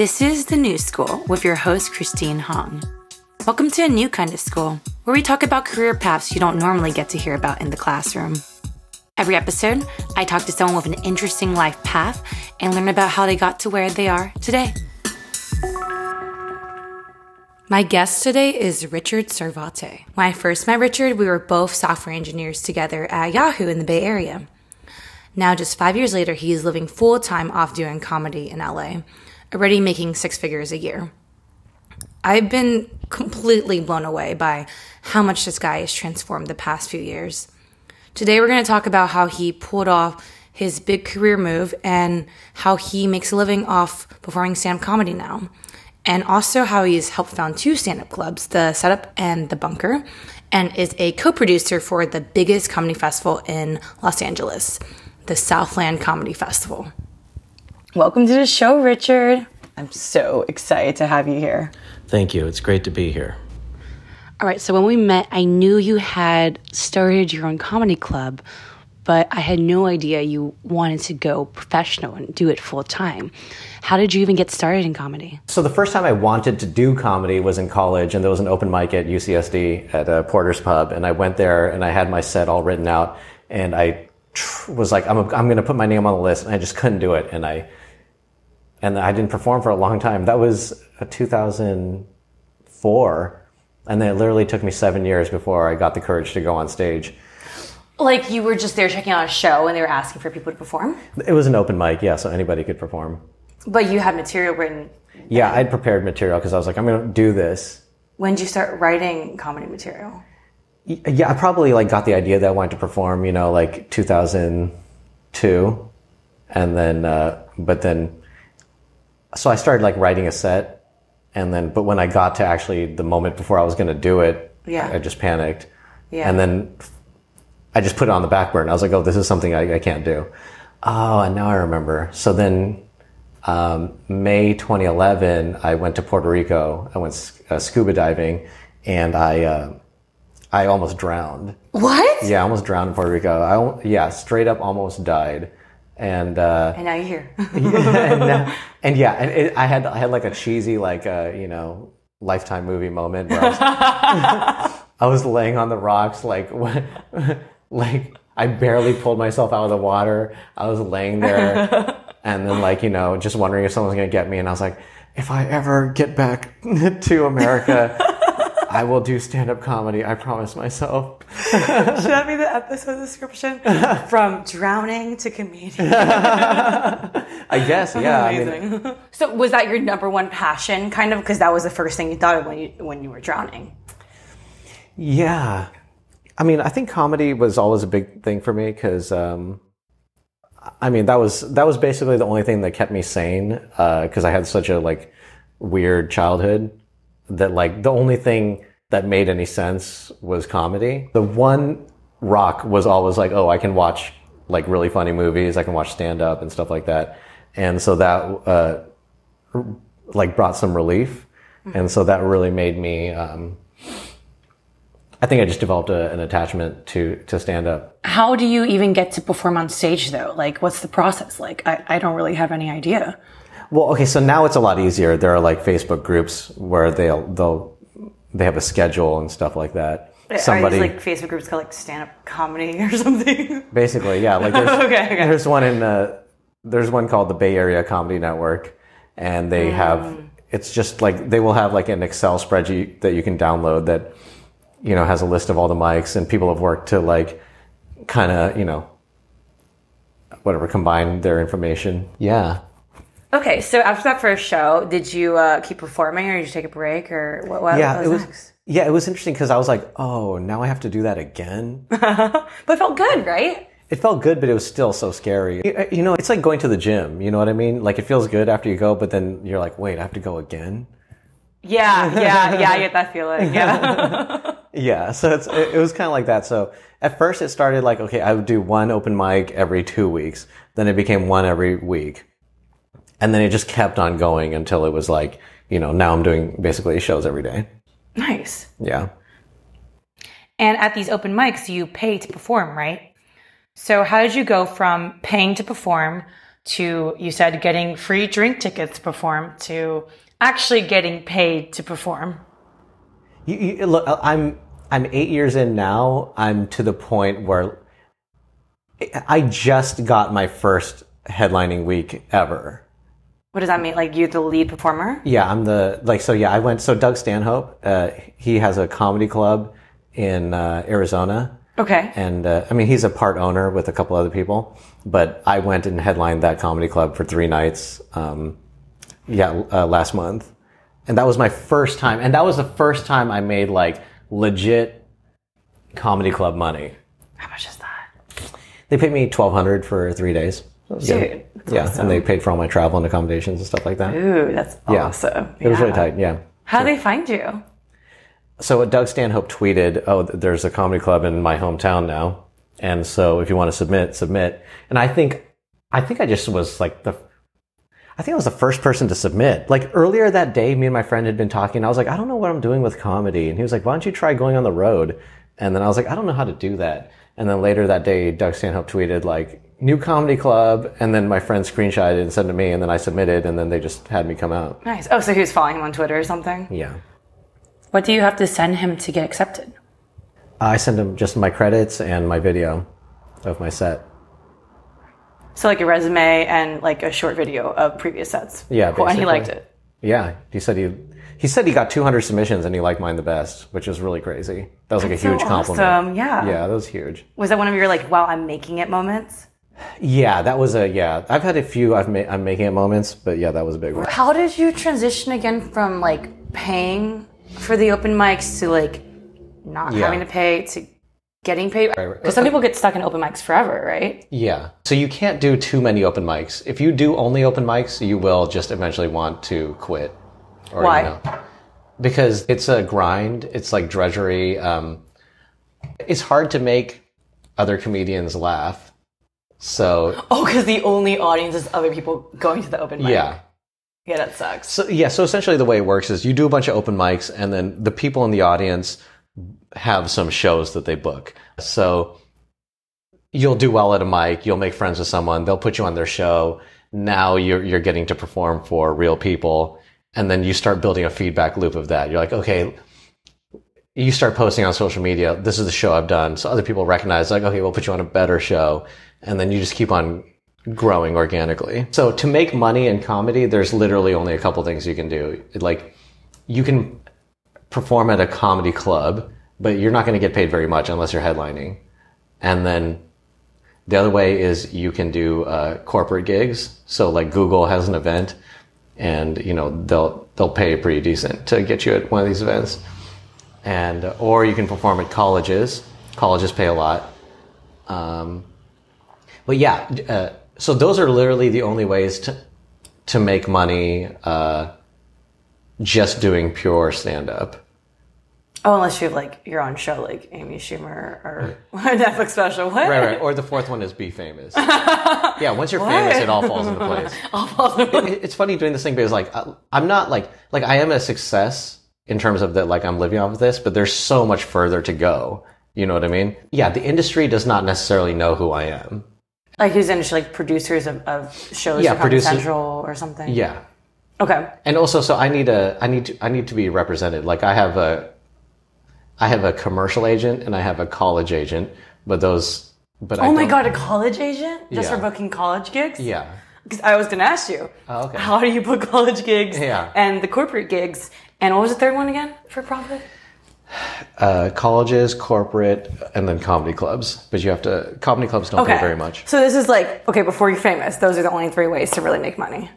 This is The New School with your host, Christine Hong. Welcome to a new kind of school where we talk about career paths you don't normally get to hear about in the classroom. Every episode, I talk to someone with an interesting life path and learn about how they got to where they are today. My guest today is Richard Sarvate. When I first met Richard, we were both software engineers together at Yahoo in the Bay Area. Now, just five years later, he is living full time off doing comedy in LA, already making six figures a year. I've been completely blown away by how much this guy has transformed the past few years. Today, we're going to talk about how he pulled off his big career move and how he makes a living off performing stand up comedy now. And also how he's helped found two stand up clubs, the Setup and the Bunker, and is a co producer for the biggest comedy festival in Los Angeles the Southland Comedy Festival. Welcome to the show, Richard. I'm so excited to have you here. Thank you. It's great to be here. All right, so when we met, I knew you had started your own comedy club, but I had no idea you wanted to go professional and do it full time. How did you even get started in comedy? So the first time I wanted to do comedy was in college, and there was an open mic at UCSD at a Porter's Pub, and I went there and I had my set all written out, and I was like, I'm, I'm going to put my name on the list, and I just couldn't do it, and I and I didn't perform for a long time. That was 2004, and then it literally took me seven years before I got the courage to go on stage. Like you were just there checking out a show and they were asking for people to perform? It was an open mic, yeah, so anybody could perform. But you had material written. Yeah, I'd prepared material because I was like, I'm going to do this. When did you start writing comedy material? Yeah, I probably like got the idea that I wanted to perform, you know, like 2002, and then, uh, but then, so I started like writing a set, and then, but when I got to actually the moment before I was going to do it, Yeah. I just panicked, Yeah. and then I just put it on the back burner. I was like, oh, this is something I, I can't do. Oh, and now I remember. So then, um, May 2011, I went to Puerto Rico. I went uh, scuba diving, and I, uh, I almost drowned. What? Yeah, I almost drowned in Puerto Rico. I, yeah, straight up almost died. And, uh, And now you're here. and, uh, and yeah, and it, I had, I had like a cheesy, like, uh, you know, lifetime movie moment where I was, I was laying on the rocks, like, like I barely pulled myself out of the water. I was laying there and then like, you know, just wondering if someone's going to get me. And I was like, if I ever get back to America, I will do stand up comedy. I promise myself. Should that be the episode description? From drowning to comedian. I guess, yeah. I mean, so was that your number one passion, kind of? Because that was the first thing you thought of when you when you were drowning. Yeah. I mean, I think comedy was always a big thing for me because, um, I mean, that was that was basically the only thing that kept me sane because I had such a like weird childhood that like the only thing that made any sense was comedy. The one rock was always like, oh, I can watch like really funny movies, I can watch stand up and stuff like that, and so that uh, like brought some relief, and so that really made me. Um, I think I just developed a, an attachment to to stand up. How do you even get to perform on stage though? Like, what's the process like? I, I don't really have any idea. Well, okay, so now it's a lot easier. There are like Facebook groups where they'll they'll they have a schedule and stuff like that. Somebody Are these like Facebook groups called like stand up comedy or something? basically, yeah, like there's, Okay, okay. there's one in uh, there's one called the Bay Area Comedy Network, and they have it's just like they will have like an Excel spreadsheet that you can download that you know has a list of all the mics and people have worked to like kind of you know whatever combine their information. Yeah. Okay, so after that first show, did you uh, keep performing, or did you take a break, or what? what yeah, what it was was. next? Yeah, it was interesting because I was like, "Oh, now I have to do that again." But it felt good, right? it felt good, but it was still so scary. You- You know, it's like going to the gym. You know what I mean? Like it feels good after you go, but then you're like, "Wait, I have to go again." Yeah, yeah, yeah. I get that feeling. Yeah. Yeah, so it's, it, it was kind of like that. So at first, it started like, okay, I would do one open mic every two weeks. Then it became one every week, and then it just kept on going until it was like, you know, now I'm doing basically shows every day. nice. Yeah. And at these open mics, you pay to perform, right? So how did you go from paying to perform to you said getting free drink tickets to perform to actually getting paid to perform? You, you, look, I'm I'm eight years in now. I'm to the point where I just got my first headlining week ever. What does that mean? Like you're the lead performer? Yeah, I'm the like. So yeah, I went. So Doug Stanhope, uh, he has a comedy club in uh, Arizona. Okay. And uh, I mean, he's a part owner with a couple other people. But I went and headlined that comedy club for three nights. Um, yeah, uh, last month, and that was my first time. And that was the first time I made like legit comedy club money. How much is that? They paid me twelve hundred for three days. Dude, yeah, and they paid for all my travel and accommodations and stuff like that. Ooh, that's Yeah. awesome. It was really tight. Yeah. How do they find you? So uh, Doug Stanhope tweeted, "Oh, there's a comedy club in my hometown now, and so if you want to submit, submit." And I think, I think I just was like the, I think I was the first person to submit. Like earlier that day, me and my friend had been talking. I was like, "I don't know what I'm doing with comedy," and he was like, "Why don't you try going on the road?" And then I was like, "I don't know how to do that." And then later that day, Doug Stanhope tweeted like, "New comedy club," and then my friend screenshotted it and sent it to me, and then I submitted, and then they just had me come out. Nice. Oh, so he was following him on Twitter or something? Yeah. What do you have to send him to get accepted? I send him just my credits and my video of my set. So like a resume and like a short video of previous sets. Yeah, Cool. And he liked it. Yeah, he said he he said he got 200 submissions and he liked mine the best, which was really crazy. That was like a so huge compliment. awesome, yeah. Yeah, that was huge. Was that one of your like, wow, I'm making it moments? Yeah, that was a yeah. I've had a few I've ma- I'm making it moments, but yeah, that was a big one. How did you transition again from like paying for the open mics to like not Yeah. having to pay to getting paid? right. Because some people get stuck in open mics forever, right? Yeah. So you can't do too many open mics. If you do only open mics, you will just eventually want to quit. Why? because it's a grind. It's like drudgery. Um, it's hard to make other comedians laugh. So Oh, because the only audience is other people going to the open mic. yeah. Yeah, that sucks. So yeah, so essentially the way it works is you do a bunch of open mics and then the people in the audience have some shows that they book. So you'll do well at a mic, you'll make friends with someone, they'll put you on their show. Now you're you're getting to perform for real people and then you start building a feedback loop of that. You're like, okay, you start posting on social media, this is the show I've done. So other people recognize like, okay, we'll put you on a better show. And then you just keep on growing organically. So to make money in comedy, there's literally only a couple things you can do. Like you can perform at a comedy club, but you're not going to get paid very much unless you're headlining. And then the other way is you can do uh, corporate gigs. So like Google has an event, and you know they'll they'll pay pretty decent to get you at one of these events. And or you can perform at colleges. Colleges pay a lot. Um, but yeah, uh, so those are literally the only ways to to make money uh, just doing pure stand up. Oh, unless you have like your own show, like Amy Schumer or a Netflix special. What? Right, right. Or the fourth one is be famous. yeah, once you're famous, it all falls into place. All falls into It- it's funny doing this thing because like I- I'm not like like I am a success in terms of that like I'm living off of this, but there's so much further to go. You know what I mean? Yeah, the industry does not necessarily know who I am. Like who's in like producers of, of shows Yeah, producers- Central or something. Yeah. Okay. and also so i need a i need to i need to be represented like i have a i have a commercial agent and i have a college agent but those but I Oh my god, a college agent just Yeah. for booking college gigs? yeah Because I was gonna ask you, Oh, okay. how do you book college gigs Yeah. and the corporate gigs? And what was the third one again for profit? uh, colleges corporate and then comedy clubs but you have to comedy clubs don't Okay. pay very much So this is like okay, before you're famous, those are the only three ways to really make money.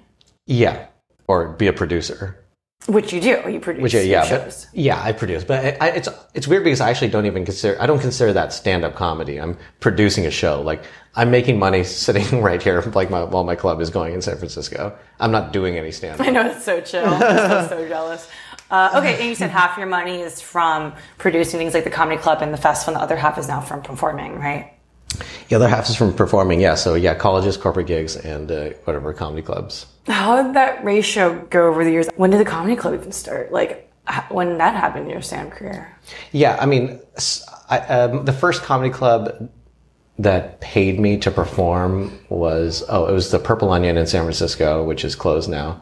yeah or be a producer Which you do. You produce which yeah, shows. but yeah i produce but I, I, it's it's weird because i actually don't even consider i don't consider that stand-up comedy i'm producing a show like i'm making money sitting right here like my, while my club is going in san francisco i'm not doing any stand-up I know it's so chill. I'm so, so jealous. Uh, okay, and you said half your money is from producing things like the comedy club and the festival, and the other half is now from performing, right? The other half is from performing, yeah. So yeah, colleges, corporate gigs, and uh, whatever comedy clubs. How did that ratio go over the years? When did the comedy club even start? Like, when that happened in your stand career? Yeah, I mean, I um, the first comedy club that paid me to perform was oh, it was the Purple Onion in San Francisco, which is closed now.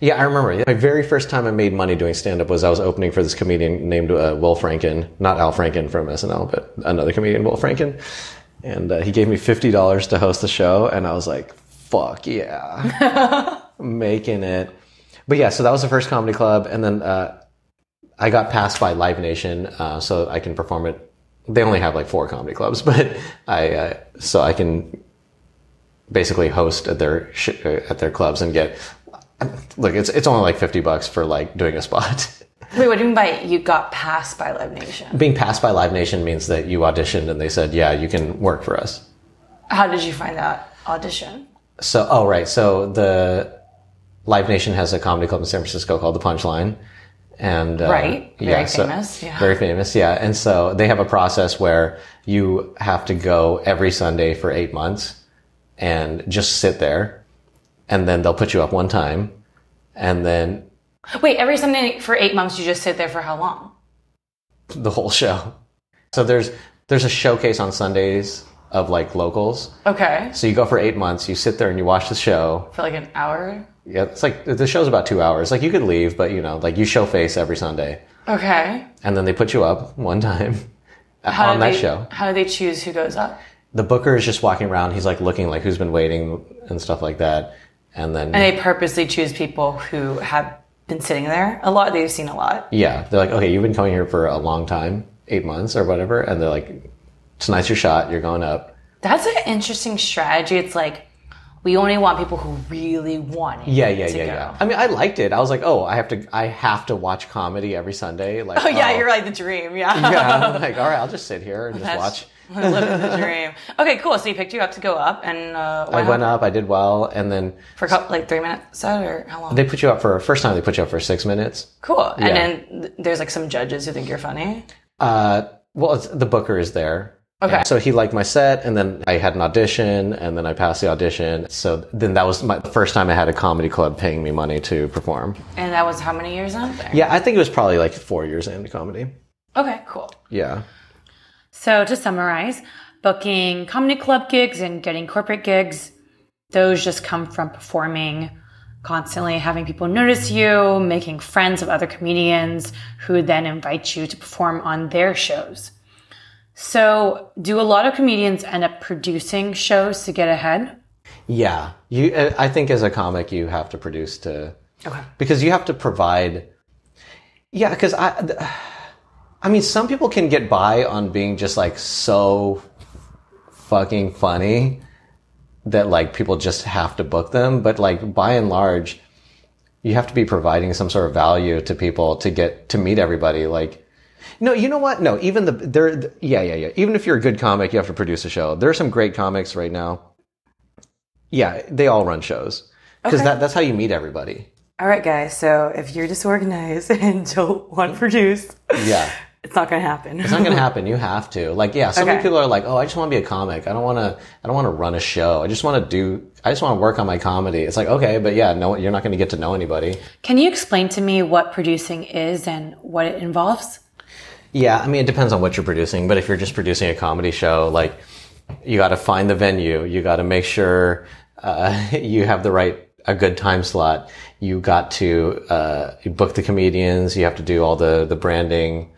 Yeah, I remember. My very first time I made money doing stand up was I was opening for this comedian named uh, Will Franken, not Al Franken from SNL, but another comedian, Will Franken. And uh, he gave me $50 to host the show, and I was like, fuck yeah. Making it. But yeah, so that was the first comedy club. And then uh, I got passed by Live Nation, uh, so I can perform it. They only have like four comedy clubs, but I, uh, so I can basically host at their sh- at their clubs and get look, it's it's only like fifty bucks for like doing a spot. Wait, what do you mean by you got passed by Live Nation? Being passed by Live Nation means that you auditioned and they said, "Yeah, you can work for us." How did you find that audition? So, oh right, so the Live Nation has a comedy club in San Francisco called the Punchline, and uh, Right. Very yeah, so- famous, yeah. very famous, yeah. And so they have a process where you have to go every Sunday for eight months and just sit there, and then they'll put you up one time, and then Wait, every Sunday for eight months, you just sit there for how long? the whole show. So there's there's a showcase on Sundays of like locals. Okay. So you go for eight months, you sit there and you watch the show. For like an hour? Yeah, it's like the show's about two hours. Like you could leave, but you know, like you show face every Sunday, Okay. and then they put you up one time How on that they, show. How do they choose who goes up? The booker is just walking around. He's like looking like who's been waiting and stuff like that, and then And they purposely choose people who have been sitting there a lot. They've seen a lot. yeah, they're like, okay, you've been coming here for a long time, eight months or whatever, and they're like, tonight's your shot. You're going up. That's an interesting strategy. It's like we only want people who really want it. Yeah, yeah, yeah, go. yeah. I mean, I liked it. I was like, oh, I have to, I have to watch comedy every Sunday. Like, Oh yeah, you're like the dream. Yeah. yeah. I'm like, all right, I'll just sit here and just That's watch. living the dream. Okay, cool. So you picked you up to go up, and uh, I went up, I did well, and then for a couple, like three minutes set or how long? they put you up for first time. They put you up for six minutes. cool. Yeah. And then there's like some judges who think you're funny. Uh, well, it's, the booker is there. Okay. And so he liked my set, and then I had an audition, and then I passed the audition. So then that was my first time I had a comedy club paying me money to perform. And that was how many years in? there? Yeah, I think it was probably like four years into comedy. Okay, cool. Yeah. So to summarize, booking comedy club gigs and getting corporate gigs, those just come from performing constantly, having people notice you, making friends of other comedians who then invite you to perform on their shows. So, do a lot of comedians end up producing shows to get ahead? Yeah. You, uh, I think as a comic, you have to produce to Okay. because you have to provide yeah because i th- i mean some people can get by on being just like so fucking funny that like people just have to book them but like by and large you have to be providing some sort of value to people to get to meet everybody like no you know what no even the there yeah yeah yeah even if you're a good comic you have to produce a show there are some great comics right now yeah they all run shows because Okay. that, that's how you meet everybody All right, guys. So, if you're disorganized and don't want to produce, yeah it's not going to happen. It's not gonna happen. You have to. Like, yeah, so many Okay. people are like, "Oh, I just want to be a comic. I don't want to. I don't want to run a show. I just want to do. I just want to work on my comedy." It's like, okay, but yeah, no, you're not going to get to know anybody. Can you explain to me what producing is and what it involves? Yeah, I mean, it depends on what you're producing. But if you're just producing a comedy show, like, you got to find the venue. You got to make sure uh, you have the right a good time slot. You got to uh, you book the comedians. You have to do all the the branding.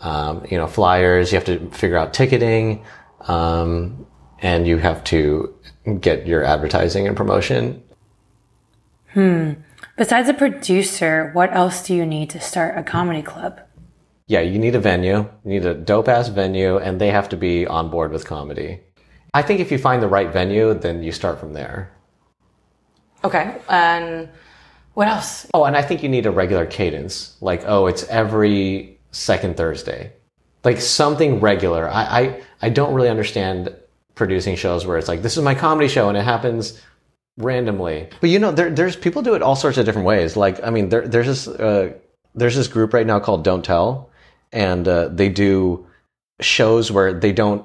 Um, you know, flyers. You have to figure out ticketing, um, and you have to get your advertising and promotion. Hmm. Besides a producer, what else do you need to start a comedy club? Yeah, you need a venue. You need a dope ass venue, and they have to be on board with comedy. I think if you find the right venue, then you start from there. Okay. And what else? Oh, and I think you need a regular cadence. Like, oh, it's every second Thursday. Like something regular. I, I, I don't really understand producing shows where it's like, this is my comedy show and it happens randomly. But you know, there, there's people do it all sorts of different ways. Like, I mean, there, there's this, uh, there's this group right now called Don't Tell and, uh, they do shows where they don't,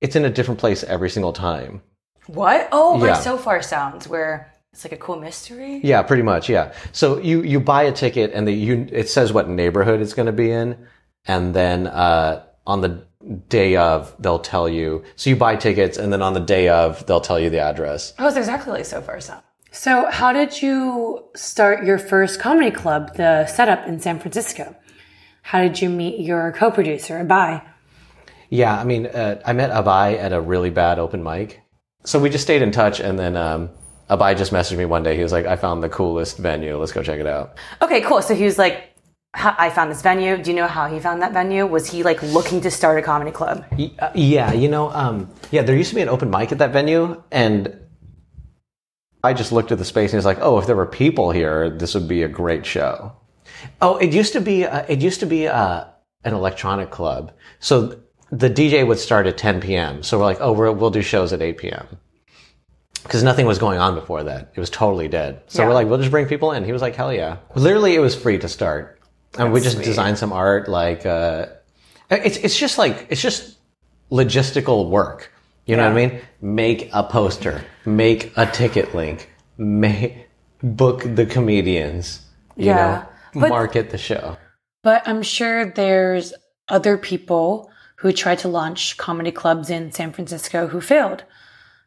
it's in a different place every single time. What? Oh, Yeah. like So Far Sounds, where it's like a cool mystery. Yeah, pretty much. Yeah. So you you buy a ticket and the you it says what neighborhood it's going to be in, and then uh, on the day of they'll tell you. So you buy tickets, and then on the day of they'll tell you the address. Oh, it's exactly like So Far Sounds. So, how did you start your first comedy club, the setup in San Francisco? How did you meet your co-producer, Abai? Yeah, I mean, uh, I met Abai at a really bad open mic. So we just stayed in touch, and then um, Abai just messaged me one day. He was like, "I found the coolest venue. Let's go check it out." Okay, cool. So he was like, I found this venue. Do you know how he found that venue? Was he like looking to start a comedy club? Uh, yeah, you know, um, yeah, there used to be an open mic at that venue, and I just looked at the space and he was like, "Oh, if there were people here, this would be a great show." Oh, it used to be uh, it used to be uh, an electronic club, so the DJ would start at 10 p.m. So we're like, "Oh, we're, we'll do shows at 8 p.m." Because nothing was going on before that. It was totally dead. So Yeah. we're like, we'll just bring people in. He was like, hell yeah. Literally, it was free to start. And we just sweet. designed some art. Like, uh, it's, it's just like, it's just logistical work. You know what I mean? Make a poster, make a ticket link, make, book the comedians, you Yeah. know, But- market the show. But I'm sure there's other people who tried to launch comedy clubs in San Francisco who failed.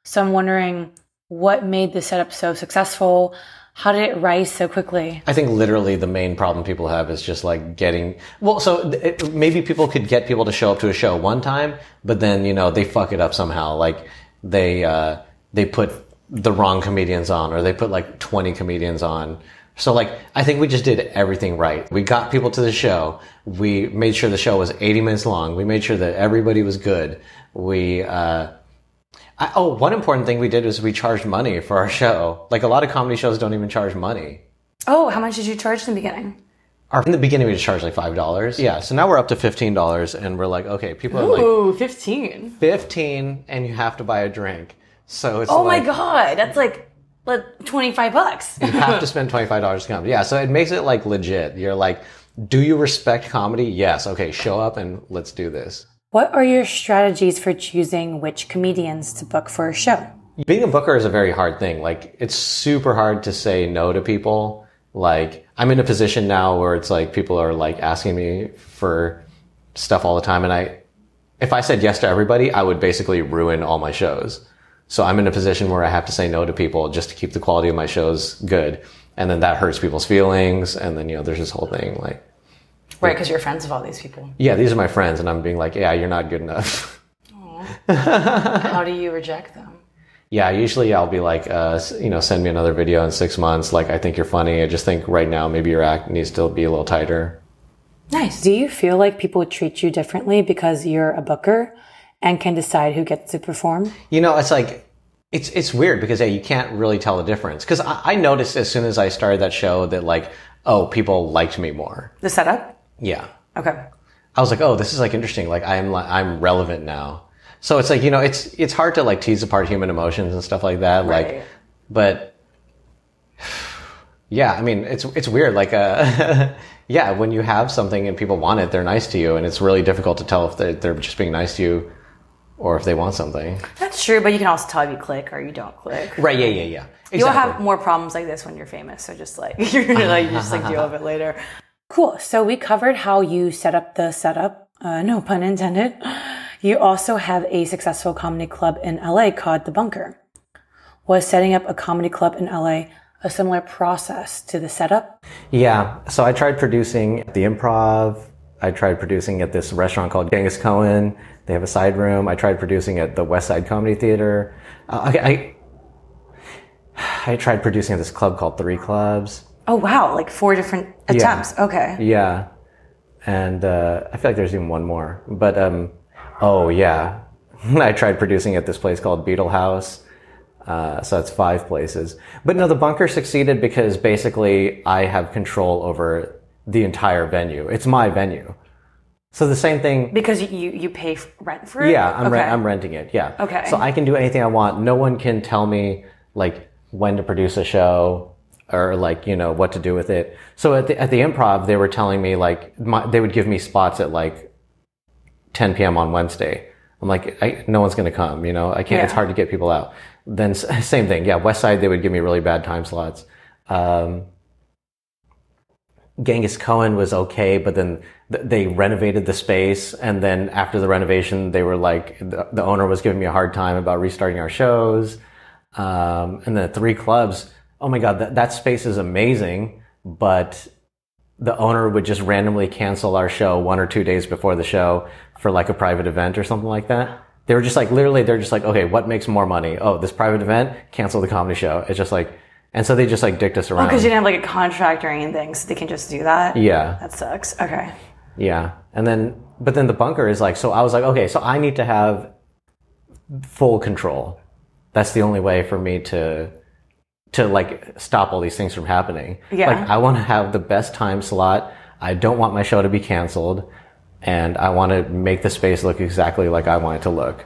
So I'm wondering what made the setup so successful? How did it rise so quickly? I think literally the main problem people have is just like getting, well, so it, maybe people could get people to show up to a show one time, but then, you know, they fuck it up somehow. Like they, uh, they put the wrong comedians on or they put like 20 comedians on. So like, I think we just did everything right. We got people to the show. We made sure the show was 80 minutes long. We made sure that everybody was good. We, uh, I, oh, one important thing we did was we charged money for our show. Like a lot of comedy shows don't even charge money. Oh, how much did you charge in the beginning? Our, in the beginning, we just charged like five dollars. Yeah, so now we're up to fifteen dollars, and we're like, okay, people are like Ooh, 15. fifteen, and you have to buy a drink. So it's Oh like my god, that's like like 25 bucks. you have to spend twenty five dollars to come. Yeah, so it makes it like legit. You're like, do you respect comedy? Yes. Okay, show up and let's do this. what are your strategies for choosing which comedians to book for a show? Being a booker is a very hard thing. Like, it's super hard to say no to people. Like, I'm in a position now where it's like people are like asking me for stuff all the time. And I, if I said yes to everybody, I would basically ruin all my shows. So I'm in a position where I have to say no to people just to keep the quality of my shows good. And then that hurts people's feelings. And then, you know, there's this whole thing like, Right, because you're friends with all these people. yeah, these are my friends. And I'm being like, yeah, you're not good enough. How do you reject them? Yeah, usually I'll be like, uh, you know, send me another video in six months. Like, I think you're funny. I just think right now maybe your act needs to be a little tighter. Nice. Do you feel like people treat you differently because you're a booker and can decide who gets to perform? You know, it's like, it's, it's weird because yeah, you can't really tell the difference. Cause I, I noticed as soon as I started that show that like, oh, people liked me more. The setup? Yeah. Okay. I was like, oh, this is like interesting. Like I'm, I'm relevant now. So it's like, you know, it's, it's hard to like tease apart human emotions and stuff like that. Right. Like, but yeah, I mean, it's, it's weird. Like, uh, yeah, when you have something and people want it, they're nice to you. And it's really difficult to tell if they're, they're just being nice to you or if they want something. That's true, but you can also tell if you click or you don't click. Right. Yeah. Yeah. Yeah. You'll have more problems like this when you're famous. So just like you're gonna like you just like deal with it later. Cool. So we covered how you set up the setup. Uh, no pun intended. You also have a successful comedy club in LA called The Bunker. Was setting up a comedy club in LA a similar process to the setup? Yeah. So I tried producing at the improv. I tried producing at this restaurant called Genghis Cohen. They have a side room. I tried producing at the West Side Comedy Theater. Uh, I, I, I tried producing at this club called Three Clubs. Oh wow, like four different attempts. Okay. Yeah. And uh, I feel like there's even one more. But, um, oh, yeah. I tried producing at this place called Beetle House. Uh, so that's five places. But no, the bunker succeeded because basically I have control over the entire venue. It's my venue. So the same thing. Because you you pay rent for it. Yeah, I'm, okay. rent, I'm renting it. Yeah. Okay. So I can do anything I want. No one can tell me like when to produce a show or like you know what to do with it. So at the at the improv, they were telling me like my, they would give me spots at like 10 p.m. on Wednesday. I'm like, I, no one's going to come. You know, I can't. It's hard to get people out. Then same thing. Yeah, West Side, they would give me really bad time slots. Um, Genghis Cohen was okay, but then th- they renovated the space. And then after the renovation, they were like, the, the owner was giving me a hard time about restarting our shows. Um, and the three clubs. Oh my God, that, that space is amazing. But the owner would just randomly cancel our show one or two days before the show for like a private event or something like that. They were just like, literally, they're just like, okay, what makes more money? Oh, this private event, cancel the comedy show. It's just like, and so they just like dicked us around. Because you didn't have like a contract or anything, so they can just do that. yeah. That sucks. Okay. Yeah. And then, but then the bunker is like, so I was like, okay, so I need to have full control. That's the only way for me to, to like stop all these things from happening. Yeah. Like I want to have the best time slot. I don't want my show to be canceled and I want to make the space look exactly like I want it to look.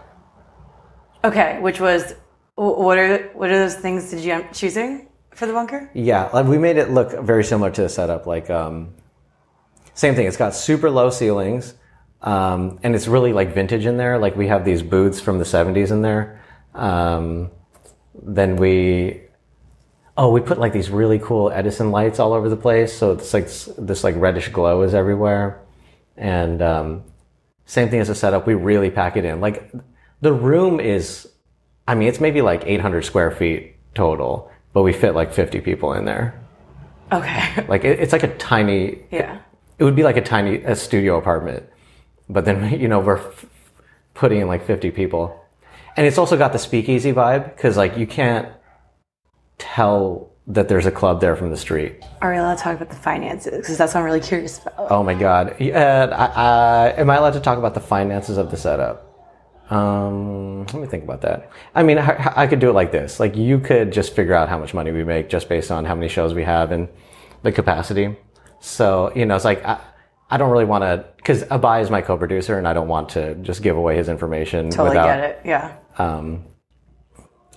Okay, which was what are what are those things did you choosing for the bunker? Yeah, like we made it look very similar to the setup. Like, um, same thing. It's got super low ceilings, um, and it's really like vintage in there. Like we have these booths from the '70s in there. Um, then we, oh, we put like these really cool Edison lights all over the place. So it's like s- this like reddish glow is everywhere, and um, same thing as the setup. We really pack it in. Like the room is, I mean, it's maybe like 800 square feet total, but we fit like 50 people in there. Okay. Like it, it's like a tiny. yeah. It would be like a tiny a studio apartment, but then you know we're f- putting in like 50 people, and it's also got the speakeasy vibe because like you can't tell that there's a club there from the street. Are we allowed to talk about the finances? Because that's what I'm really curious about. Oh my god! Yeah, uh, I, I, am I allowed to talk about the finances of the setup? Um, let me think about that. I mean, I, I could do it like this: like you could just figure out how much money we make just based on how many shows we have and the capacity. So you know, it's like I, I don't really want to because Abai is my co-producer, and I don't want to just give away his information Totally without get it. Yeah. Um,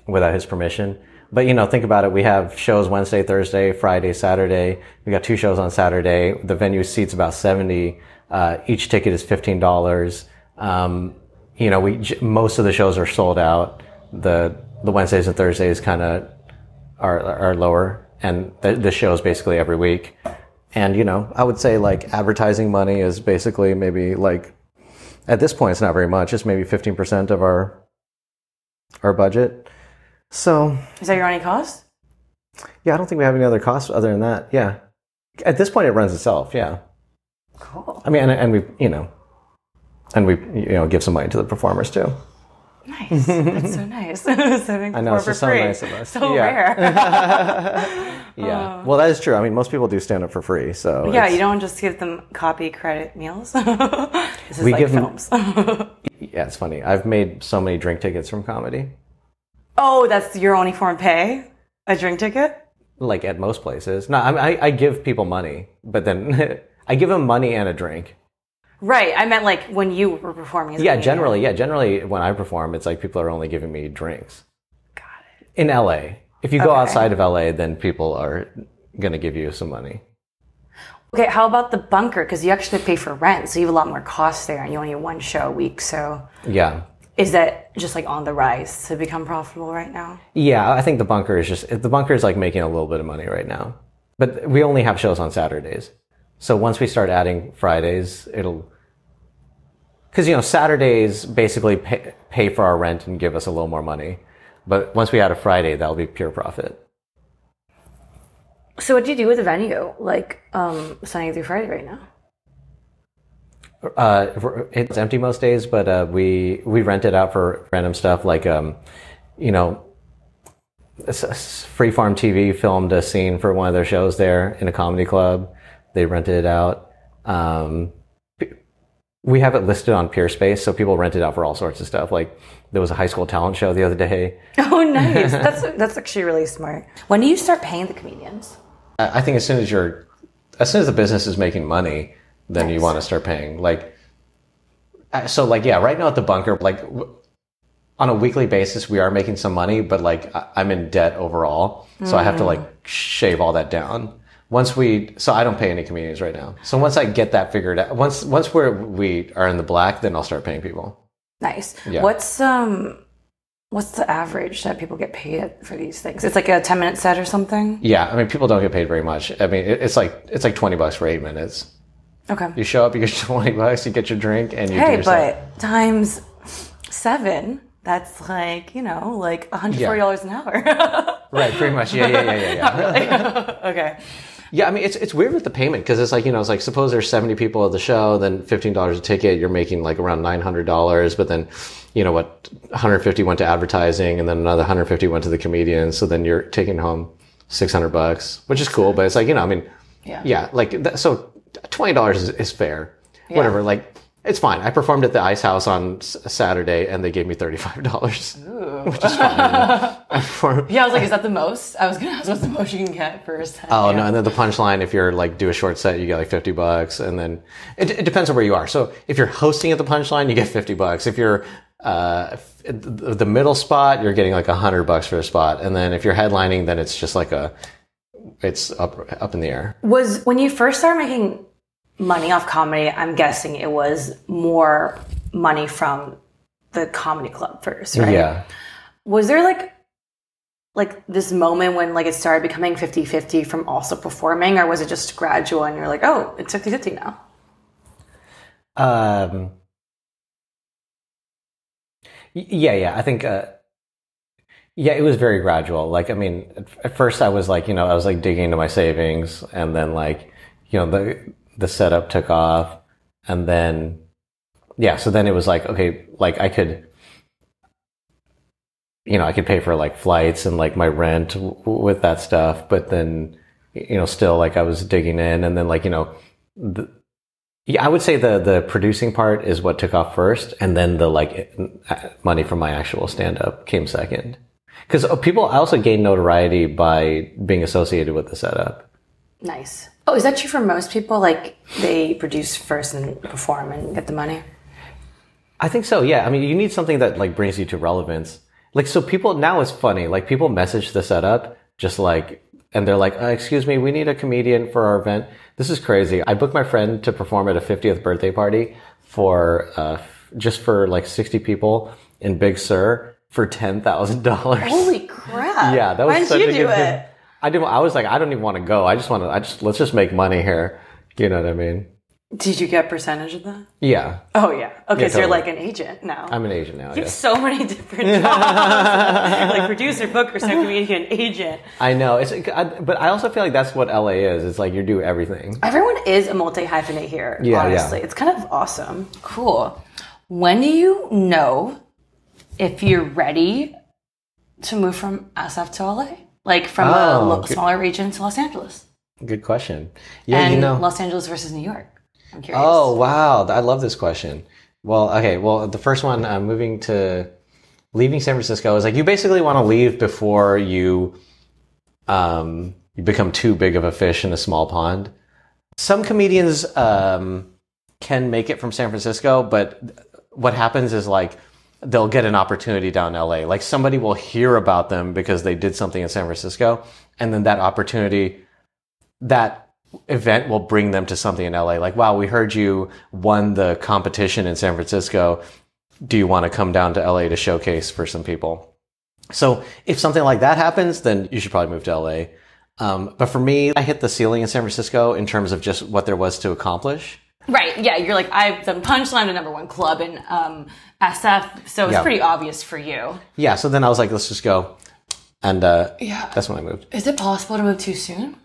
without his permission. But you know, think about it. We have shows Wednesday, Thursday, Friday, Saturday. We got two shows on Saturday. The venue seats about seventy. Uh, each ticket is fifteen dollars. Um, you know, we most of the shows are sold out. The the Wednesdays and Thursdays kind of are are lower, and the, the shows basically every week. And you know, I would say like advertising money is basically maybe like at this point it's not very much. It's maybe fifteen percent of our our budget. So Is that your only cost? yeah, I don't think we have any other costs other than that. Yeah, at this point it runs itself. Yeah, Cool. I mean, and, and we you know, and we you know give some money to the performers too. Nice. That's so nice. I know it's just so free. nice of us. So Yeah. rare. Yeah, oh. well that is true. I mean, most people do stand up for free. So yeah, you don't just give them copy credit meals. this is We like give films. yeah, it's funny. I've made so many drink tickets from comedy. oh, that's your only form of pay? A drink ticket? like at most places. No, I, I, I give people money, but then I give them money and a drink. Right. I meant like when you were performing. Yeah, generally, yeah, generally when I perform, it's like people are only giving me drinks. Got it. In LA, if you go Okay. outside of LA, then people are going to give you some money. Okay, how about the bunker? Because you actually pay for rent, so you have a lot more costs there, and you only have one show a week. So Yeah. is that just like on the rise to become profitable right now? Yeah, I think the bunker is just, the bunker is like making a little bit of money right now. But we only have shows on Saturdays. So once we start adding Fridays, it'll, because, you know, Saturdays basically pay, pay for our rent and give us a little more money. But once we add a Friday, that'll be pure profit. So what do you do with the venue, like um, Sunday through Friday right now? Uh, it's empty most days, but uh, we we rent it out for random stuff like um, you know, Freeform TV filmed a scene for one of their shows there in a comedy club. They rented it out. Um, we have it listed on Peerspace, so people rent it out for all sorts of stuff. Like there was a high school talent show the other day. Oh, nice. that's that's actually really smart. When do you start paying the comedians? I think as soon as you're, as soon as the business is making money, then you want to start paying. Like, uh, so like yeah, right now at the bunker, like on a weekly basis, we are making some money, but like I'm in debt overall, so I have to like shave all that down. Once we, so I don't pay any comedians right now. So once I get that figured out, once once we're we are in the black, then I'll start paying people. Nice. Yeah. What's um What's the average that people get paid for these things? It's like a 10 minute set or something? Yeah, I mean, people don't get paid very much. I mean, it, it's like it's like twenty bucks for eight minutes. Okay. You show up, you get your twenty bucks, you get your drink, and you do Hey, but times seven, that's like, you know, like $140 an hour. right, pretty much. Yeah, yeah, yeah, yeah, yeah. okay. Yeah, I mean, it's it's weird with the payment because it's like you know, it's like suppose there's 70 people at the show, then fifteen dollars a ticket, you're making like around nine hundred dollars, but then you know what, 150 went to advertising, and then another 150 went to the comedian, so then you're taking home 600 bucks, which is cool, but it's like you know, I mean, Yeah. yeah, like that, so twenty dollars is, is fair, whatever, like. It's fine. I performed at the Ice House on S- Saturday, and they gave me thirty-five dollars, which is fine. I performed- Yeah, I was like, is that the most? I was going to ask what's the most you can get for a set. Oh no! And then the punchline, if you're like do a short set, you get like fifty bucks, and then it, it depends on where you are. So if you're hosting at the punchline, you get fifty bucks. If you're uh, f- the the middle spot, you're getting like a hundred bucks for a spot, and then if you're headlining, then it's just like a it's up up in the air. Was when you first started making money off comedy, I'm guessing it was more money from the comedy club first, right? Yeah. Was there like like this moment when like it started becoming 50-50 from also performing or was it just gradual and you're like, "Oh, it's 50-50 now?" Um. Yeah, yeah. I think. Uh, yeah, it was very gradual. Like, I mean, at, at first I was like, you know, I was like digging into my savings, and then like, you know, the the setup took off, and then, yeah. So then it was like, okay, like I could, you know, I could pay for like flights and like my rent w- with that stuff, but then, you know, still like I was digging in, and then like you know, the, yeah, I would say the the producing part is what took off first, and then the like uh, money from my actual stand up came second. Because people, I also gained notoriety by being associated with the setup. Nice. Oh, is that true for most people? Like they produce first and perform and get the money? I think so. Yeah. I mean, you need something that like brings you to relevance. Like, so people now it's funny. Like people message the setup just like, and they're like, uh, "Excuse me, we need a comedian for our event." This is crazy. I booked my friend to perform at a 50th birthday party for uh, just for like 60 people in Big Sur for ten thousand dollars. Holy crap. Yeah, that was Why such you a do good it? I didn't. I was like, I don't even want to go. I just want to. I just let's just make money here. You know what I mean? Did you get percentage of that? Yeah, Oh yeah. Okay, Yeah, so you're like an agent now. I'm an Asian now. You have so many different jobs, like producer, booker, second comedian, agent. I know. It's, I, but I also feel like that's what LA is. It's like you do everything. Everyone is a multi hyphenate here. Yeah, yeah. honestly, it's kind of awesome. Cool. When do you know if you're ready to move from SF to LA? Like from a Oh, lo- good- smaller region to Los Angeles, Good question. Yeah, and you know. Los Angeles versus New York. I'm curious. Oh wow, I love this question. Well, okay. Well, the first one, uh, moving to leaving San Francisco is like you basically want to leave before you um, you become too big of a fish in a small pond. Some comedians um, can make it from San Francisco, but what happens is like they'll get an opportunity down in LA. Like somebody will hear about them because they did something in San Francisco, and then that opportunity, that event will bring them to something in LA. Like, wow, we heard you won the competition in San Francisco. Do you want to come down to LA to showcase for some people? So if something like that happens, then you should probably move to LA. Um, but for me, I hit the ceiling in San Francisco in terms of just what there was to accomplish. Right. Yeah. You're like, I've done Punchline, the number one club in um, SF. So it's Yeah. pretty obvious for you. Yeah. So then I was like, let's just go. And, uh, Yeah. that's when I moved. Is it possible to move too soon?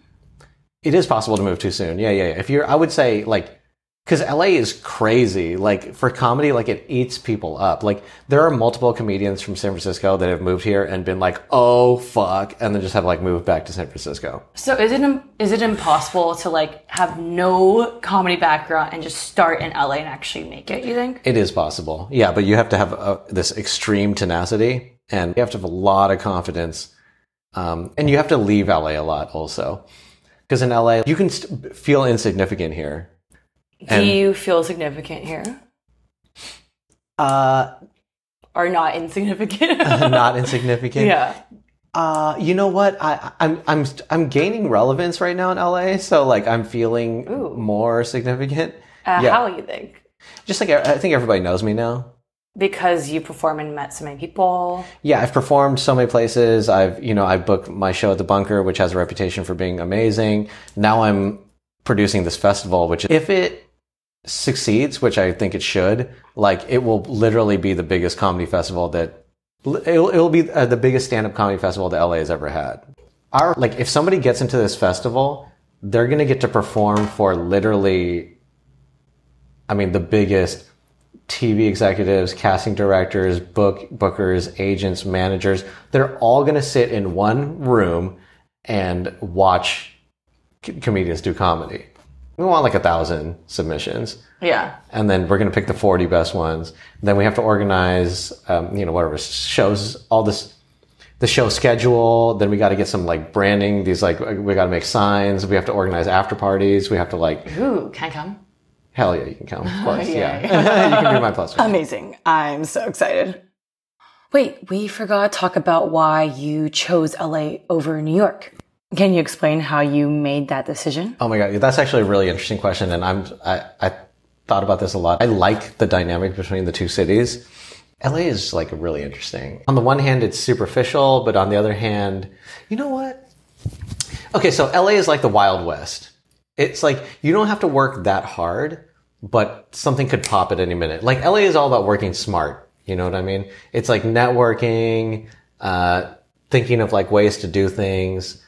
It is possible to move too soon. Yeah, yeah. yeah. If you're, I would say like, because LA is crazy. Like for comedy, like it eats people up. Like there are multiple comedians from San Francisco that have moved here and been like, oh fuck, and then just have like moved back to San Francisco. So is it is it impossible to like have no comedy background and just start in LA and actually make it? You think? It is possible. Yeah, but you have to have uh this extreme tenacity and you have to have a lot of confidence. Um, and you have to leave LA a lot also. Because in LA, you can st- feel insignificant here. Do you feel significant here Uh, or not insignificant? not insignificant. yeah. Uh, you know what? I, I'm I'm I'm gaining relevance right now in LA, so like I'm feeling Ooh. more significant. Uh, Yeah. How you think? Just like I think everybody knows me now. Because you perform and met so many people. Yeah, I've performed so many places. I've, you know, I booked my show at the Bunker, which has a reputation for being amazing. Now I'm producing this festival, which if it succeeds, which I think it should, like it will literally be the biggest comedy festival that it'll, it'll be uh, the biggest stand-up comedy festival that LA has ever had. Our like if somebody gets into this festival, they're going to get to perform for literally I mean the biggest TV executives, casting directors, book bookers, agents, managers, they're all going to sit in one room and watch comedians do comedy. We want like a thousand submissions. Yeah. And then we're going to pick the 40 best ones. Then we have to organize, um, you know, whatever shows, all this, the show schedule. Then we got to get some like branding. These like, we got to make signs. We have to organize after parties. We have to like, Ooh, can I come? hell yeah, you can come. Plus, Yeah. yeah. you can be my plus one. Amazing. I'm so excited. Wait, we forgot to talk about why you chose LA over New York. Can you explain how you made that decision? Oh my god, that's actually a really interesting question, and I'm I, I thought about this a lot. I like the dynamic between the two cities. LA is like really interesting. On the one hand, it's superficial, but on the other hand, you know what? Okay, so LA is like the Wild West. It's like you don't have to work that hard, but something could pop at any minute. Like LA is all about working smart. You know what I mean? It's like networking, uh, thinking of like ways to do things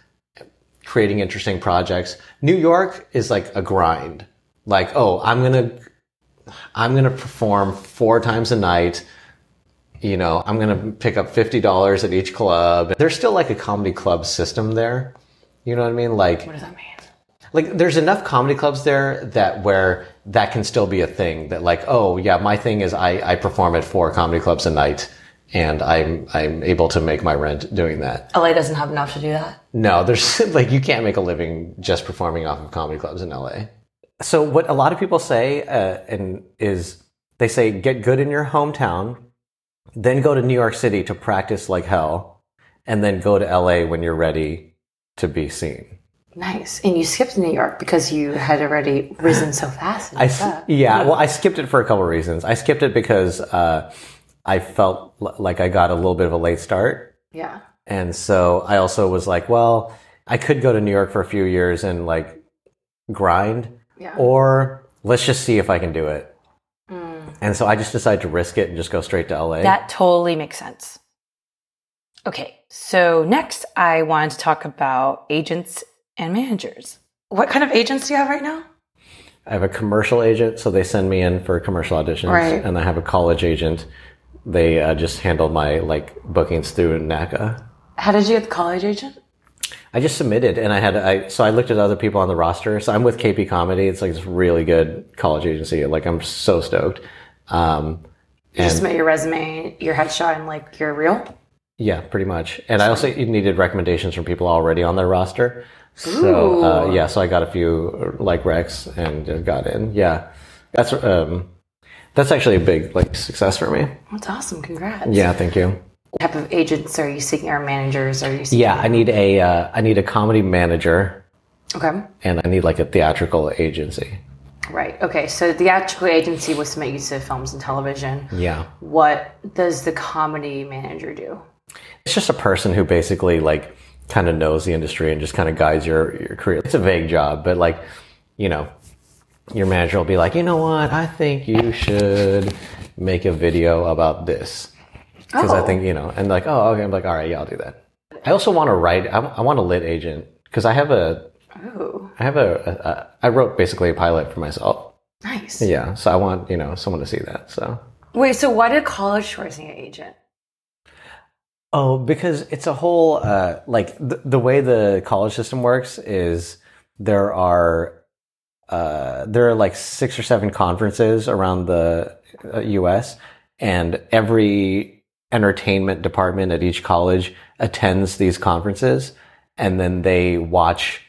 creating interesting projects. New York is like a grind. Like, oh, I'm going to, I'm going to perform four times a night. You know, I'm going to pick up $50 at each club. There's still like a comedy club system there. You know what I mean? Like, What does that mean? like there's enough comedy clubs there that where that can still be a thing that like, oh yeah, my thing is I, I perform at four comedy clubs a night and I'm, I'm able to make my rent doing that. LA doesn't have enough to do that. No, there's like you can't make a living just performing off of comedy clubs in LA. So what a lot of people say uh, and is they say get good in your hometown, then go to New York City to practice like hell, and then go to LA when you're ready to be seen. Nice. And you skipped New York because you had already risen so fast. I yeah, well, I skipped it for a couple of reasons. I skipped it because uh, I felt l- like I got a little bit of a late start. yeah. And so I also was like, well, I could go to New York for a few years and like grind, Yeah. or let's just see if I can do it. Mm. And so I just decided to risk it and just go straight to LA. That totally makes sense. Okay, so next I wanted to talk about agents and managers. What kind of agents do you have right now? I have a commercial agent, so they send me in for commercial auditions, Right. and I have a college agent. They uh, just handled my like bookings through NACA. How did you get the college agent? I just submitted, and I had I so I looked at other people on the roster. So I'm with KP Comedy. It's like this really good college agency. Like I'm so stoked. Um, You just submit your resume, your headshot, and like you're real. Yeah, pretty much. And I also needed recommendations from people already on their roster. So uh, yeah, so I got a few uh, like recs and got in. Yeah, that's um, that's actually a big like success for me. That's awesome. Congrats. Yeah, thank you. What type of agents are you seeking? Or managers? Are you seeking? Yeah, I need a uh, I need a comedy manager Okay. and I need like a theatrical agency. Right. Okay. So the theatrical agency will submit you to films and television. Yeah. What does the comedy manager do? It's just a person who basically like kind of knows the industry and just kind of guides your your career. It's a vague job, but like, you know, your manager will be like, you know what, I think you should make a video about this because I Oh. think you know, and like, oh, okay, I'm like, all right, yeah, I'll do that. I also want to write. I, I want a lit agent because I have a, Oh, I have a, a, a, I wrote basically a pilot for myself. nice. Yeah, so I want you know someone to see that. So. Wait. So why did college choose an agent? Oh, because it's a whole uh, like the, the way the college system works is there are uh, there are like six or seven conferences around the uh, U.S. and every entertainment department at each college attends these conferences, and then they watch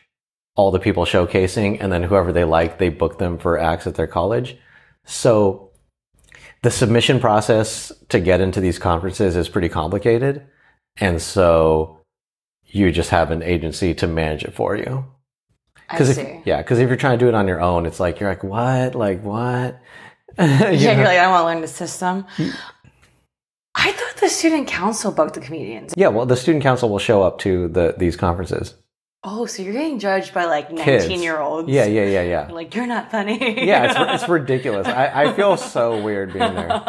all the people showcasing, and then whoever they like, they book them for acts at their college. So the submission process to get into these conferences is pretty complicated. And so you just have an agency to manage it for you. I Cause see. if, yeah, cause if you're trying to do it on your own, it's like, you're like, what? Like what? You yeah, know? you're like, I want to learn the system. Hmm. I thought the student council booked the comedians? Yeah, well, the student council will show up to the these conferences. Oh, so you're getting judged by like Kids. 19 year olds. Yeah, yeah, yeah, yeah. Like, you're not funny. Yeah, it's, it's ridiculous. I, I feel so weird being there.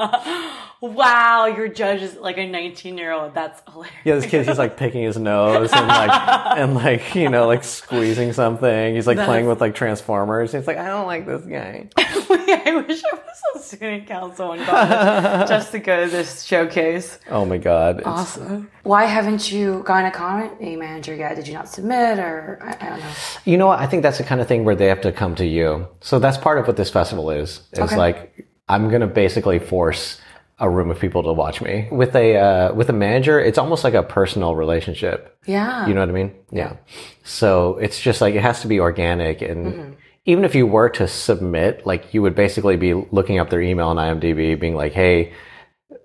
Wow, your judge is like a 19 year old. That's hilarious. Yeah, this kid, he's like picking his nose and like, and like, you know, like squeezing something. He's like playing with like Transformers. He's like, I don't like this guy. I wish I was a student council in college just to go to this showcase. Oh my God. It's- Awesome. Why haven't you gotten a comedy manager yet? Did you not submit or I, I don't know? You know what? I think that's the kind of thing where they have to come to you. So that's part of what this festival is. Is Okay. like, I'm going to basically force a room of people to watch me. With a, uh, with a manager, it's almost like a personal relationship. Yeah. You know what I mean? Yeah. So it's just like it has to be organic and Mm-hmm. even if you were to submit, like you would basically be looking up their email on IMDb, being like, "Hey,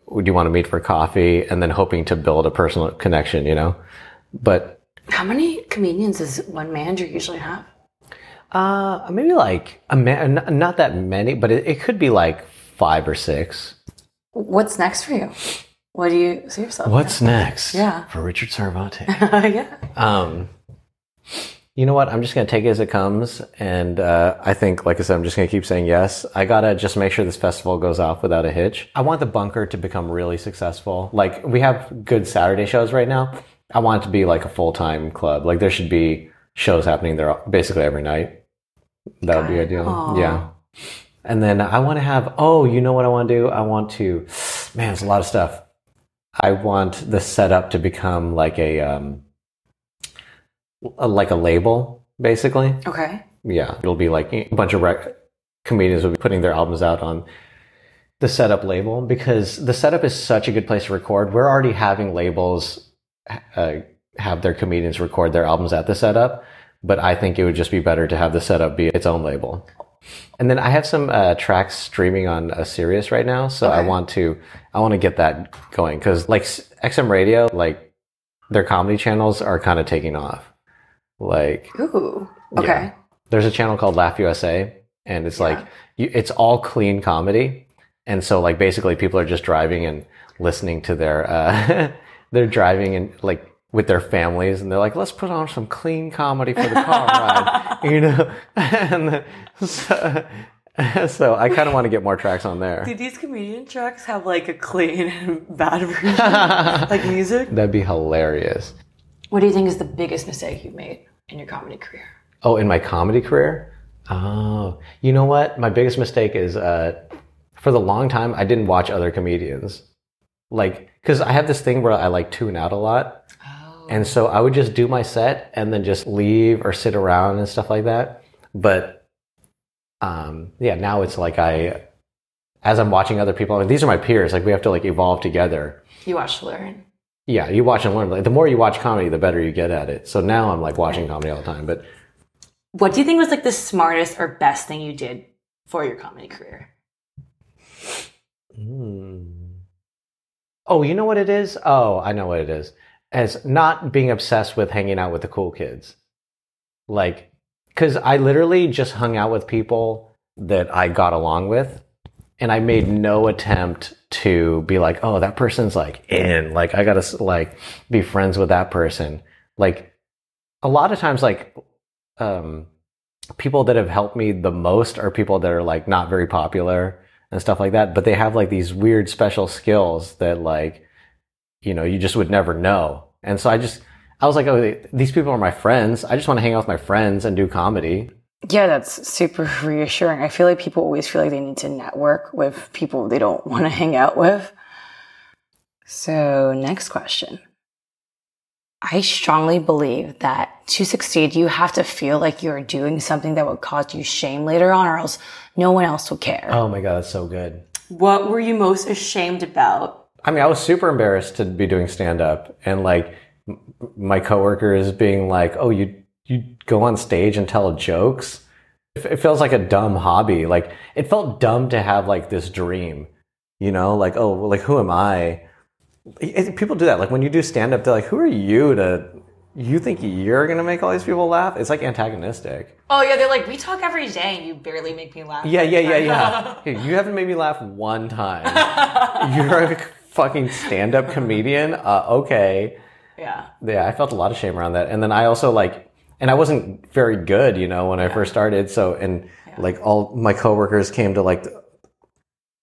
would you want to meet for coffee?" and then hoping to build a personal connection, you know? But How many comedians does one manager usually have? uh maybe like a man, not that many, but it, it could be like 5 or 6. What's next for you? What do you see yourself? What's next? Yeah. For Richard Sarvate. yeah. Um, you know what? I'm just gonna take it as it comes, and uh, I think, like I said, I'm just gonna keep saying yes. I gotta just make sure this festival goes off without a hitch. I want the bunker to become really successful. Like we have good Saturday shows right now. I want it to be like a full time club. Like there should be shows happening there basically every night. That would be ideal. Aw. Yeah. And then I want to have. Oh, you know what I want to do? I want to. Man, it's a lot of stuff. I want the setup to become like a um, a- like a label, basically. Okay. Yeah, it'll be like a bunch of rec- comedians will be putting their albums out on the setup label because the setup is such a good place to record. We're already having labels uh, have their comedians record their albums at the setup, but I think it would just be better to have the setup be its own label. And then I have some uh, tracks streaming on a Sirius right now, so I want to I want to get that going because like XM Radio, like their comedy channels are kind of taking off. Like Ooh. Okay. Yeah. there's a channel called Laugh USA, and it's like you, it's all clean comedy, and so like basically people are just driving and listening to their uh, they're driving and like with their families, and they're like, let's put on some clean comedy for the car ride, you know, and so, so I kind of want to get more tracks on there. Do these comedian tracks have like a clean and bad version, like music? That'd be hilarious. What do you think is the biggest mistake you've made in your comedy career? Oh, in my comedy career? Oh, you know what? My biggest mistake is uh, for the long time, I didn't watch other comedians. Like, because I have this thing where I like tune out a lot. And so I would just do my set and then just leave or sit around and stuff like that. But um, yeah, now it's like I, as I'm watching other people, like, these are my peers. Like, we have to like evolve together. You watch to learn. Yeah, you watch and learn. Like, the more you watch comedy, the better you get at it. So now I'm like watching comedy all the time. But What do you think was like the smartest or best thing you did for your comedy career? Hmm. Oh, you know what it is? Oh, I know what it is. As not being obsessed with hanging out with the cool kids. Like, because I literally just hung out with people that I got along with. And I made no attempt to be like, oh, that person's like in. Like, I gotta like be friends with that person. Like, a lot of times, like, um, people that have helped me the most are people that are like not very popular and stuff like that, but they have like these weird special skills that like, you know, you just would never know. And so I just, I was like, oh, these people are my friends. I just want to hang out with my friends and do comedy. Yeah, that's super reassuring. I feel like people always feel like they need to network with people they don't want to hang out with. So, next question. I strongly believe that to succeed, you have to feel like you're doing something that would cause you shame later on, or else no one else will care. Oh my God, that's so good. What were you most ashamed about? I mean, I was super embarrassed to be doing stand up and like m- my coworkers being like, "Oh, you you go on stage and tell jokes." It it feels like a dumb hobby. Like it felt dumb to have like this dream, you know, like, "Oh, well, like who am I?" People do that. Like when you do stand up, they're like, "Who are you to you think you're going to make all these people laugh?" It's like antagonistic. Oh yeah, they're like, we talk every day and you barely make me laugh. Yeah, yeah, yeah, yeah. Hey, you haven't made me laugh one time. You're a fucking stand-up comedian. Uh, okay. Yeah. Yeah, I felt a lot of shame around that. And then I also like, and I wasn't very good, you know, when I first started. So, and like all my coworkers came to like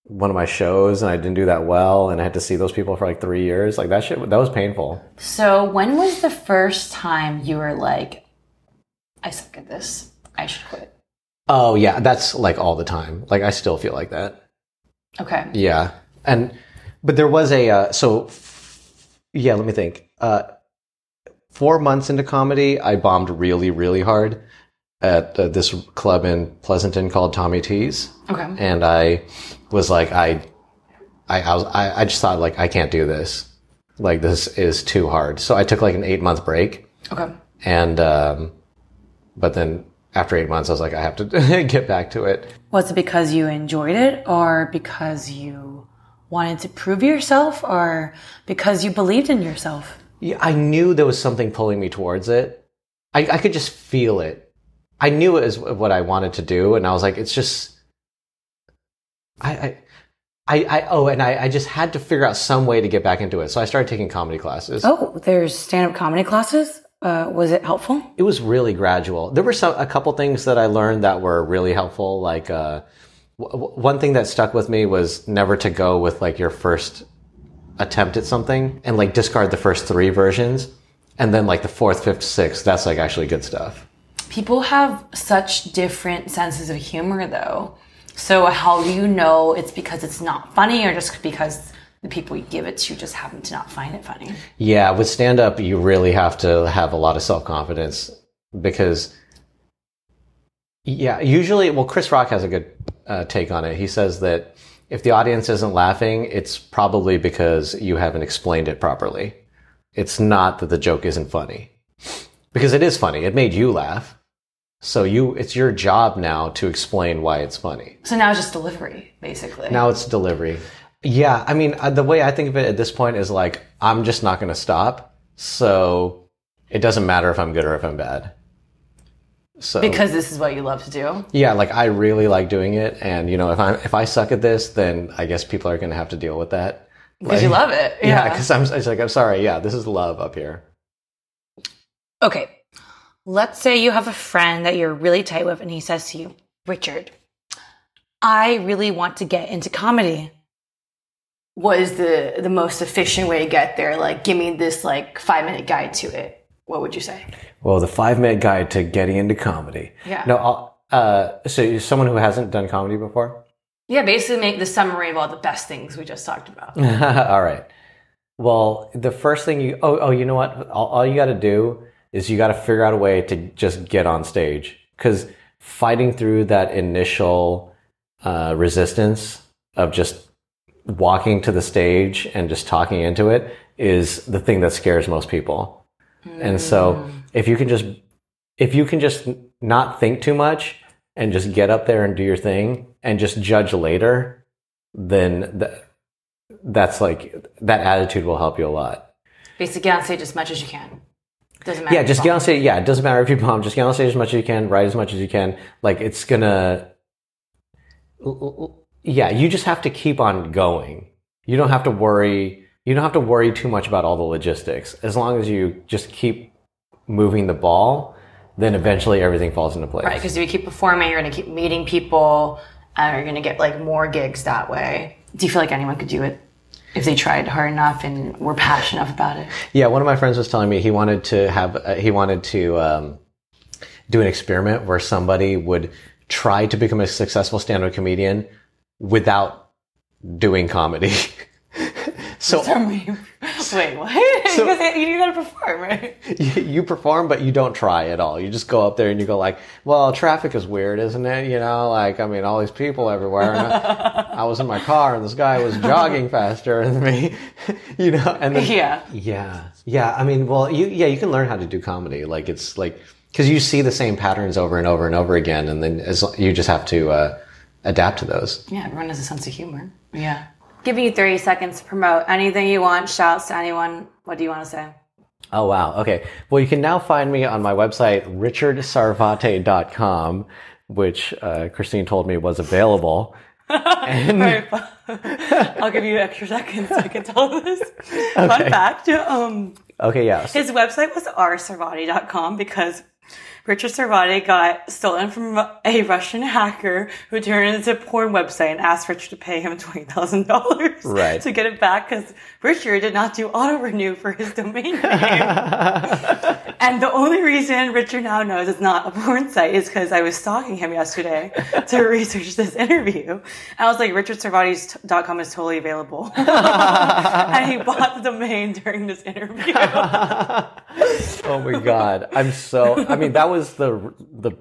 one of my shows and I didn't do that well. And I had to see those people for like three years. Like that shit, that was painful. So when was the first time you were like, I suck at this. I should quit. Oh yeah, that's like all the time. Like I still feel like that. Okay. Yeah. And, but there was a, uh, so f- yeah, let me think. Uh, four months into comedy, I bombed really, really hard at uh, this club in Pleasanton called Tommy T's. Okay. And I was like, I, I, I was, I, I just thought like, I can't do this. Like this is too hard. So I took like an eight month break Okay. and, um, but then after eight months, I was like, I have to get back to it. Was it because you enjoyed it or because you wanted to prove yourself or because you believed in yourself? Yeah, I knew there was something pulling me towards it. I, I could just feel it. I knew it was what I wanted to do, and I was like, it's just, I, I, I, I oh, and I, I just had to figure out some way to get back into it. So I started taking comedy classes. Oh, there's stand up comedy classes? Uh, was it helpful? It was really gradual. There were some a couple things that I learned that were really helpful. Like uh, one thing that stuck with me was never to go with like your first attempt at something and like discard the first three versions, and then like the fourth, fifth, sixth. That's like actually good stuff. People have such different senses of humor, though. So, how do you know it's because it's not funny or just because the people you give it to just happen to not find it funny? Yeah, with stand up, you really have to have a lot of self confidence because, yeah, usually, well, Chris Rock has a good uh, take on it. He says that if the audience isn't laughing, it's probably because you haven't explained it properly. It's not that the joke isn't funny because it is funny. It made you laugh. So you, it's your job now to explain why it's funny. So now it's just delivery, basically. Now it's delivery. Yeah, I mean, uh, the way I think of it at this point is like, I'm just not going to stop. So it doesn't matter if I'm good or if I'm bad. So because this is what you love to do. yeah, like I really like doing it, and you know, if I if I suck at this, then I guess people are going to have to deal with that. Because you love it. Yeah, because I'm it's like I'm sorry. Yeah, this is love up here. Okay. Let's say you have a friend that you're really tight with, and he says to you, Richard, I really want to get into comedy. What is the, the most efficient way to get there? Like, give me this like five minute guide to it. What would you say? Well, the five minute guide to getting into comedy. Yeah. No, uh, so you're someone who hasn't done comedy before. Yeah, basically make the summary of all the best things we just talked about. All right. Well, the first thing you oh oh you know what all, all you got to do is you got to figure out a way to just get on stage because fighting through that initial uh, resistance of just walking to the stage and just talking into it is the thing that scares most people. And so mm. if you can just if you can just not think too much and just get up there and do your thing and just judge later, then th- that's like that attitude will help you a lot. Basically, get on stage as much as you can. Doesn't matter. Yeah, just get on stage. Yeah, it doesn't matter if you bomb. Just get on stage as much as you can. Write as much as you can. Like it's gonna. Yeah, you just have to keep on going. You don't have to worry. You don't have to worry too much about all the logistics. As long as you just keep moving the ball, then eventually everything falls into place. Right, because if you keep performing, you're going to keep meeting people, and you're going to get like more gigs that way. Do you feel like anyone could do it if they tried hard enough and were passionate enough about it? Yeah, one of my friends was telling me he wanted to have uh, he wanted to um, do an experiment where somebody would try to become a successful stand-up comedian without doing comedy. so Wait, what? because you got to perform, right? you, you perform, but you don't try at all. You just go up there and you go like, "Well, traffic is weird, isn't it? You know, like I mean, all these people everywhere." I, I was in my car, and this guy was jogging faster than me. you know, and then Yeah. Yeah. Yeah. I mean, well, you, yeah, you can learn how to do comedy. Like it's like, cause you see the same patterns over and over and over again. And then as, you just have to, uh, adapt to those. Yeah, everyone has a sense of humor. Yeah. Giving you 30 seconds to promote anything you want, shouts to anyone. What do you want to say? Oh, wow. Okay. Well, you can now find me on my website, richardsarvate.com, which, uh, Christine told me was available. And I'll give you extra seconds so I can tell this. Fun fact. Um, okay, yeah. his website was rsarvate.com because Richard Sarvate got stolen from a Russian hacker who turned it into a porn website and asked Richard to pay him $20,000 Right. to get it back because Richard did not do auto renew for his domain name. and the only reason Richard now knows it's not a porn site is because I was stalking him yesterday to research this interview. And I was like, richardsarvate.com is totally available. and he bought the domain during this interview. oh my god, I'm so. I mean, that was the the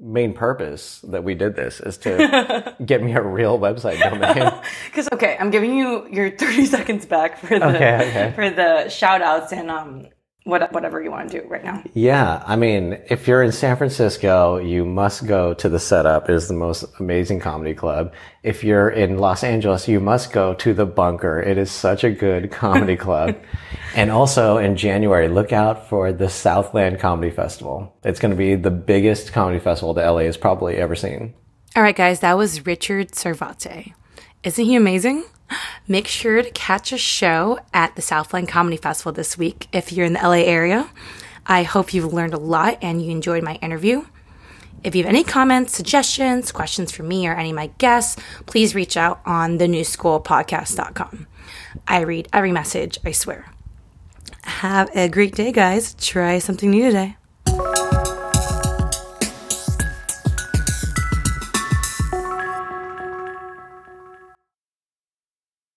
main purpose that we did this is to get me a real website domain. Because okay, I'm giving you your 30 seconds back for the Okay, okay. for the shout outs and um what, whatever you want to do right now. Yeah, I mean, if you're in San Francisco, you must go to the Setup. It is the most amazing comedy club. If you're in Los Angeles, you must go to the Bunker. It is such a good comedy club. and also in January, look out for the Southland Comedy Festival. It's going to be the biggest comedy festival that LA has probably ever seen. All right, guys, that was Richard Sarvate. Isn't he amazing? Make sure to catch a show at the Southland Comedy Festival this week if you're in the LA area. I hope you've learned a lot and you enjoyed my interview. If you have any comments, suggestions, questions for me or any of my guests, please reach out on the newschoolpodcast.com. I read every message, I swear. Have a great day, guys. Try something new today.